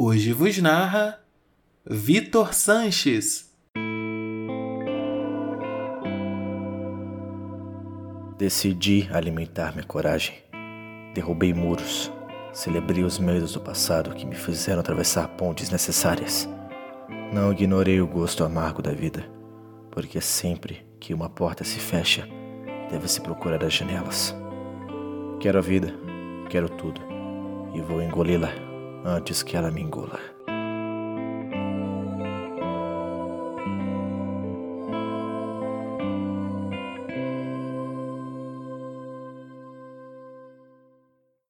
Hoje vos narra Vitor Sanches. Decidi alimentar minha coragem. Derrubei muros. Celebrei os medos do passado que me fizeram atravessar pontes necessárias. Não ignorei o gosto amargo da vida, porque sempre que uma porta se fecha, deve-se procurar as janelas. Quero a vida, quero tudo, e vou engoli-la antes que ela me engula.